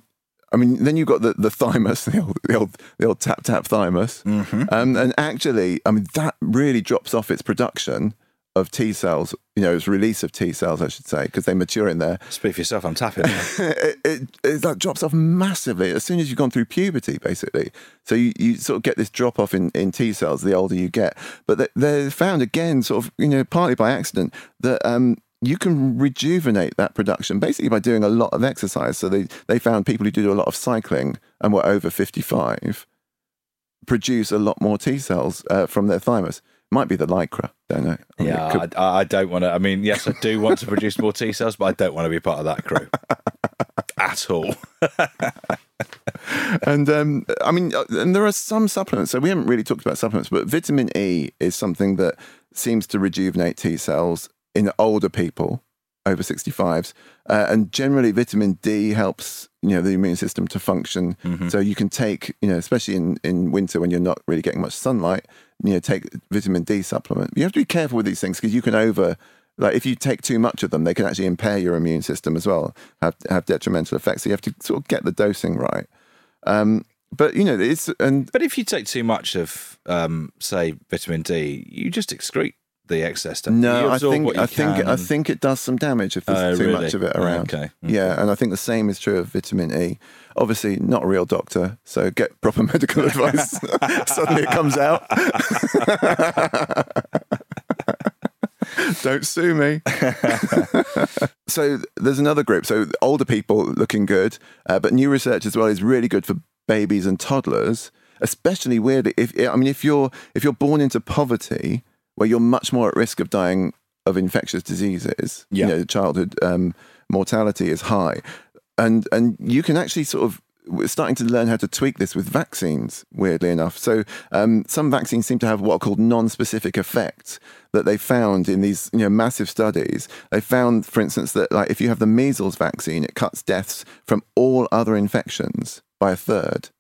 Speaker 2: I mean, then you've got the, the thymus, the old, the old, the old tap tap thymus.
Speaker 1: Mm-hmm.
Speaker 2: Um, and actually, I mean, that really drops off its production of T cells, you know, its release of T cells, I should say, because they mature in there.
Speaker 1: Speak for yourself. I'm tapping.
Speaker 2: it, it, it like drops off massively as soon as you've gone through puberty, basically. So you, you sort of get this drop off in, in T cells the older you get. But they, they found again, sort of, you know, partly by accident, that um, you can rejuvenate that production basically by doing a lot of exercise. So they, they found people who do a lot of cycling and were over 55 produce a lot more T cells uh, from their thymus. Might be the lycra, don't know. I mean,
Speaker 1: yeah,
Speaker 2: could-
Speaker 1: I, I don't want to. I mean, yes, I do want to produce more T cells, but I don't want to be part of that crew at all.
Speaker 2: and um, I mean, uh, and there are some supplements. So we haven't really talked about supplements, but vitamin E is something that seems to rejuvenate T cells in older people over 65s. Uh, and generally, vitamin D helps you know the immune system to function. So you can take you know, especially in in winter when you're not really getting much sunlight, you know, take vitamin D supplement. You have to be careful with these things because you can over. Like if you take too much of them, they can actually impair your immune system as well, have have detrimental effects. So you have to sort of get the dosing right. Um, but you know, it's and
Speaker 1: But if you take too much of, um, say, vitamin D, you just excrete the excess. don't you? You
Speaker 2: no, I think I think
Speaker 1: can
Speaker 2: I think it does some damage if there's
Speaker 1: Oh,
Speaker 2: too
Speaker 1: really?
Speaker 2: much of it around.
Speaker 1: okay.
Speaker 2: Yeah, and I think the same is true of vitamin E. Obviously, not a real doctor, so get proper medical advice. Suddenly, it comes out. Don't sue me. so there's another group. So older people looking good, uh, but new research as well is really good for babies and toddlers. Especially weirdly, if I mean, if you're if you're born into poverty, where you're much more at risk of dying of infectious diseases,
Speaker 1: Yeah.
Speaker 2: you know, childhood um, mortality is high, and and you can actually sort of we're starting to learn how to tweak this with vaccines. Weirdly enough, so um, some vaccines seem to have what are called non-specific effects that they found in these you know massive studies. They found, for instance, that like if you have the measles vaccine, it cuts deaths from all other infections by a third,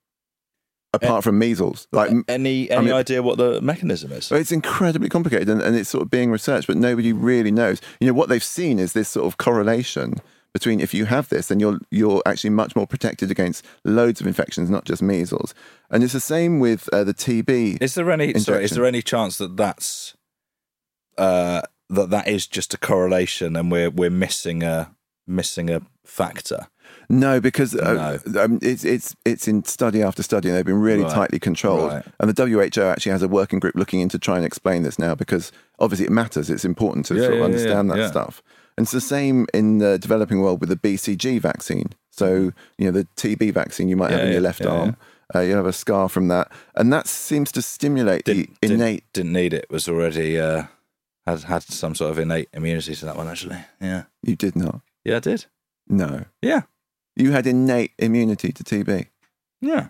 Speaker 2: apart from measles. Like
Speaker 1: any
Speaker 2: I
Speaker 1: any
Speaker 2: mean-
Speaker 1: idea what the mechanism is?
Speaker 2: it's incredibly complicated and, and it's sort of being researched, but nobody really knows. You know, what they've seen is this sort of correlation between if you have this, then you're you're actually much more protected against loads of infections, not just measles. And it's the same with uh, the TB.
Speaker 1: Is there any sorry, is there any chance that that's uh, that that is just a correlation and we're we're missing a missing a factor?
Speaker 2: No, because uh, um, it's it's it's in study after study, and they've been really
Speaker 1: Right.
Speaker 2: tightly controlled.
Speaker 1: Right.
Speaker 2: And the WHO actually has a working group looking into trying to explain this now, because obviously it matters. It's important to
Speaker 1: Yeah,
Speaker 2: sort of
Speaker 1: yeah, yeah,
Speaker 2: understand that stuff. And it's the same in the developing world with the BCG vaccine. So you know the TB vaccine you might have in your left
Speaker 1: yeah,
Speaker 2: arm. Uh, you have a scar from that, and that seems to stimulate the innate.
Speaker 1: Didn't need it. Was already uh, had had some sort of innate immunity to that one. Actually, yeah,
Speaker 2: You did not.
Speaker 1: yeah, I did.
Speaker 2: No.
Speaker 1: Yeah,
Speaker 2: You had innate immunity to TB.
Speaker 1: yeah.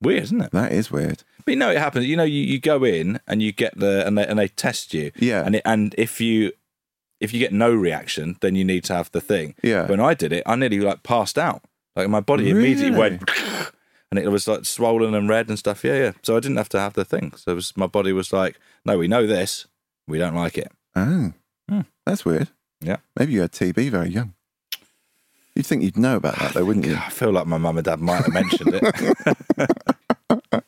Speaker 1: Weird, isn't it?
Speaker 2: That is weird.
Speaker 1: But you know, it happens. You know, you, you go in and you get the and they and they test you.
Speaker 2: Yeah.
Speaker 1: And it, and if you if you get no reaction, then you need to have the thing.
Speaker 2: Yeah.
Speaker 1: When I did it, I nearly like passed out. Like my body immediately went, and it was like swollen and red and stuff. Yeah, yeah. So I didn't have to have the thing. So it was my body was like, no, we know this. We don't like it.
Speaker 2: Oh,
Speaker 1: Hmm.
Speaker 2: that's weird.
Speaker 1: Yeah.
Speaker 2: Maybe you had TB very young. You'd think you'd know about that, though, wouldn't you?
Speaker 1: I feel like my mum and dad might have mentioned it.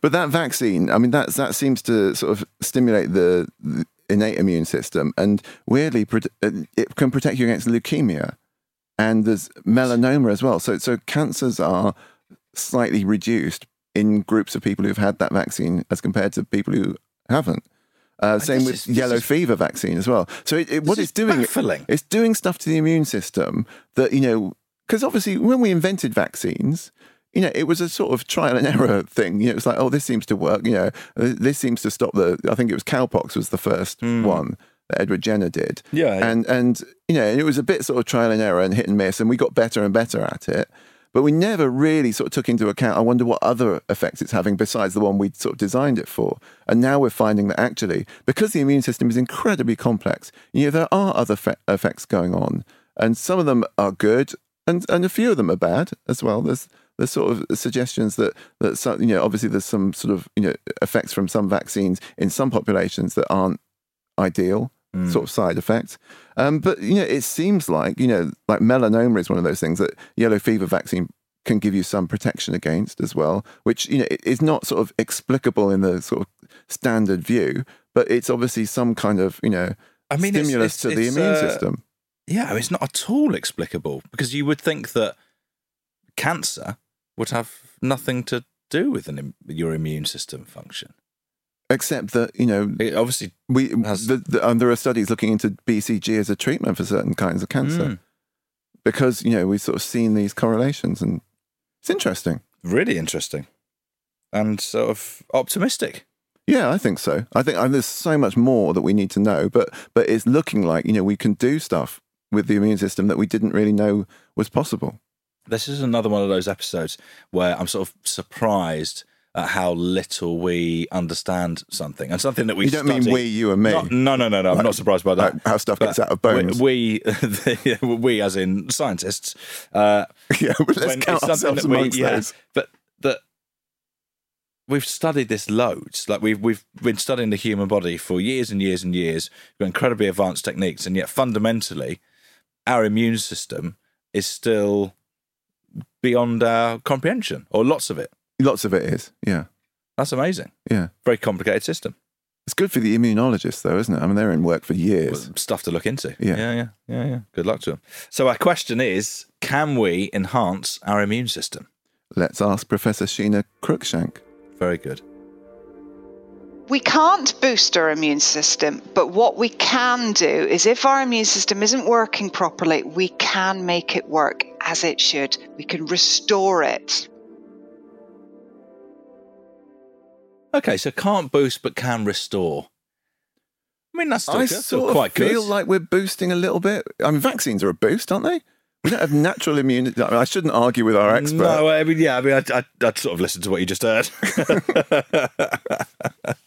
Speaker 2: But that vaccine, I mean, that's, that seems to sort of stimulate the, the innate immune system, and weirdly, uh, it can protect you against leukemia, and there's melanoma as well. So, so cancers are slightly reduced in groups of people who've had that vaccine as compared to people who haven't. Uh, same with
Speaker 1: is-
Speaker 2: yellow
Speaker 1: is-
Speaker 2: fever vaccine as well. So it, it, what it's
Speaker 1: is
Speaker 2: doing,
Speaker 1: baffling.
Speaker 2: it's doing stuff to the immune system that you know, because obviously when we invented vaccines, you know, it was a sort of trial and error thing. You know, it's like, oh, this seems to work. You know, uh, this seems to stop the. I think it was cowpox was the first one that Edward Jenner did.
Speaker 1: Yeah, yeah.
Speaker 2: and and you know, it was a bit sort of trial and error and hit and miss, and we got better and better at it. But we never really sort of took into account. I wonder what other effects it's having besides the one we sort of designed it for. And now we're finding that actually, because the immune system is incredibly complex, you know, there are other fe- effects going on, and some of them are good, and and a few of them are bad as well. There's there's sort of suggestions that that some, you know obviously there's some sort of you know effects from some vaccines in some populations that aren't ideal
Speaker 1: Hmm.
Speaker 2: sort of side effects. Um, but you know, it seems like you know, like melanoma is one of those things that yellow fever vaccine can give you some protection against as well, which you know is not sort of explicable in the sort of standard view, but it's obviously some kind of you know
Speaker 1: I mean,
Speaker 2: stimulus
Speaker 1: it's-
Speaker 2: to the immune
Speaker 1: uh,
Speaker 2: system.
Speaker 1: Yeah, it's not at all explicable because you would think that cancer would have nothing to do with an, im- your immune system function.
Speaker 2: Except that you know,
Speaker 1: It obviously,
Speaker 2: we the, the, um, there are studies looking into BCG as a treatment for certain kinds of cancer
Speaker 1: Mm.
Speaker 2: because you know we've sort of seen these correlations, and it's interesting.
Speaker 1: really interesting and sort of optimistic.
Speaker 2: Yeah, I think so. I think and there's so much more that we need to know, but but it's looking like you know we can do stuff with the immune system that we didn't really know was possible.
Speaker 1: This is another one of those episodes where I'm sort of surprised at how little we understand something and something that we
Speaker 2: You don't mean
Speaker 1: study-
Speaker 2: we, you and me?
Speaker 1: Not- no, no, no, no. I'm not surprised by that.
Speaker 2: like how stuff
Speaker 1: But
Speaker 2: gets out of bones.
Speaker 1: We, we, we as in scientists. Uh,
Speaker 2: yeah, but let's count ourselves
Speaker 1: we-
Speaker 2: amongst
Speaker 1: yeah,
Speaker 2: those.
Speaker 1: But that we've studied this loads. Like we've we've been studying the human body for years and years and years. We've got incredibly advanced techniques, and yet fundamentally, our immune system is still beyond our comprehension, or lots of it.
Speaker 2: Lots of it is. Yeah,
Speaker 1: That's amazing.
Speaker 2: yeah.
Speaker 1: Very complicated system.
Speaker 2: It's good for the immunologists, though, isn't it? I mean, they're in work for years.
Speaker 1: Stuff to look into.
Speaker 2: Yeah.
Speaker 1: yeah, yeah, yeah, yeah. Good luck to them. So our question is: Can we enhance our immune system?
Speaker 2: Let's ask Professor Sheena Cruickshank.
Speaker 1: Very good.
Speaker 5: We can't boost our immune system, but what we can do is if our immune system isn't working properly, we can make it work as it should. We can restore it.
Speaker 1: Okay, so can't boost but can restore. I mean, that's still,
Speaker 2: I
Speaker 1: that's still
Speaker 2: sort of
Speaker 1: quite
Speaker 2: feel
Speaker 1: good.
Speaker 2: like we're boosting a little bit. I mean, vaccines are a boost, aren't they? We don't have natural immunity. I, mean, I shouldn't argue with our expert.
Speaker 1: No, I mean, yeah, I mean, I'd, I'd, I'd sort of listen to what you just heard.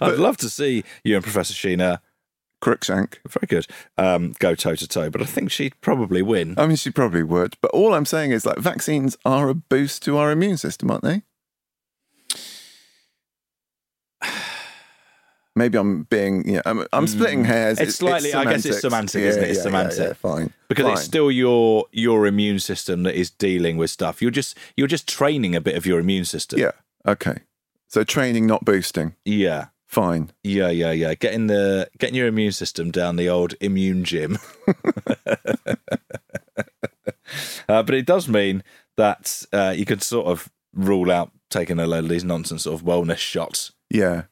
Speaker 1: I'd love to see you and Professor Sheena,
Speaker 2: Cruickshank.
Speaker 1: very good, um, go toe to toe, but I think she'd probably win.
Speaker 2: I mean, she probably would. But all I'm saying is, like, vaccines are a boost to our immune system, aren't they? Maybe I'm being, you know, I'm, I'm splitting hairs.
Speaker 1: Mm. It's slightly- I guess it's semantic, isn't it? It's
Speaker 2: yeah,
Speaker 1: semantic.
Speaker 2: Yeah, yeah, fine.
Speaker 1: because
Speaker 2: fine.
Speaker 1: it's still your your immune system that is dealing with stuff. You're just you're just training a bit of your immune system.
Speaker 2: Yeah. Okay. So training, not boosting.
Speaker 1: yeah,
Speaker 2: Fine.
Speaker 1: yeah, yeah, yeah. Getting the getting your immune system down the old immune gym. uh, but it does mean that uh, you could sort of rule out taking a load of these nonsense sort of wellness shots.
Speaker 2: Yeah.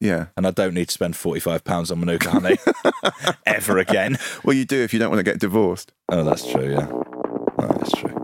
Speaker 2: Yeah.
Speaker 1: And I don't need to spend forty five pounds on Manuka honey ever again.
Speaker 2: Well, you do if you don't want to get divorced.
Speaker 1: Oh, that's true. Yeah, oh, that's true.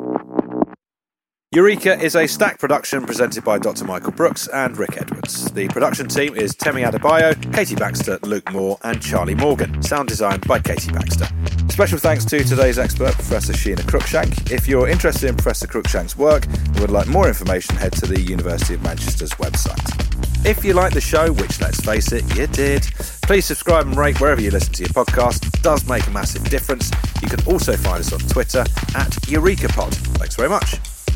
Speaker 1: Eureka is Acast production presented by Dr. Michael Brooks and Rick Edwards. The production team is Temi Adebayo, Katie Baxter, Luke Moore, and Charlie Morgan. Sound designed by Katie Baxter. Special thanks to today's expert, Professor Sheena Cruickshank. If you're interested in Professor Cruickshank's work and would like more information, head to the University of Manchester's website. If you like the show, which let's face it, you did, please subscribe and rate wherever you listen to your podcast. It does make a massive difference. You can also find us on Twitter at EurekaPod. Thanks very much.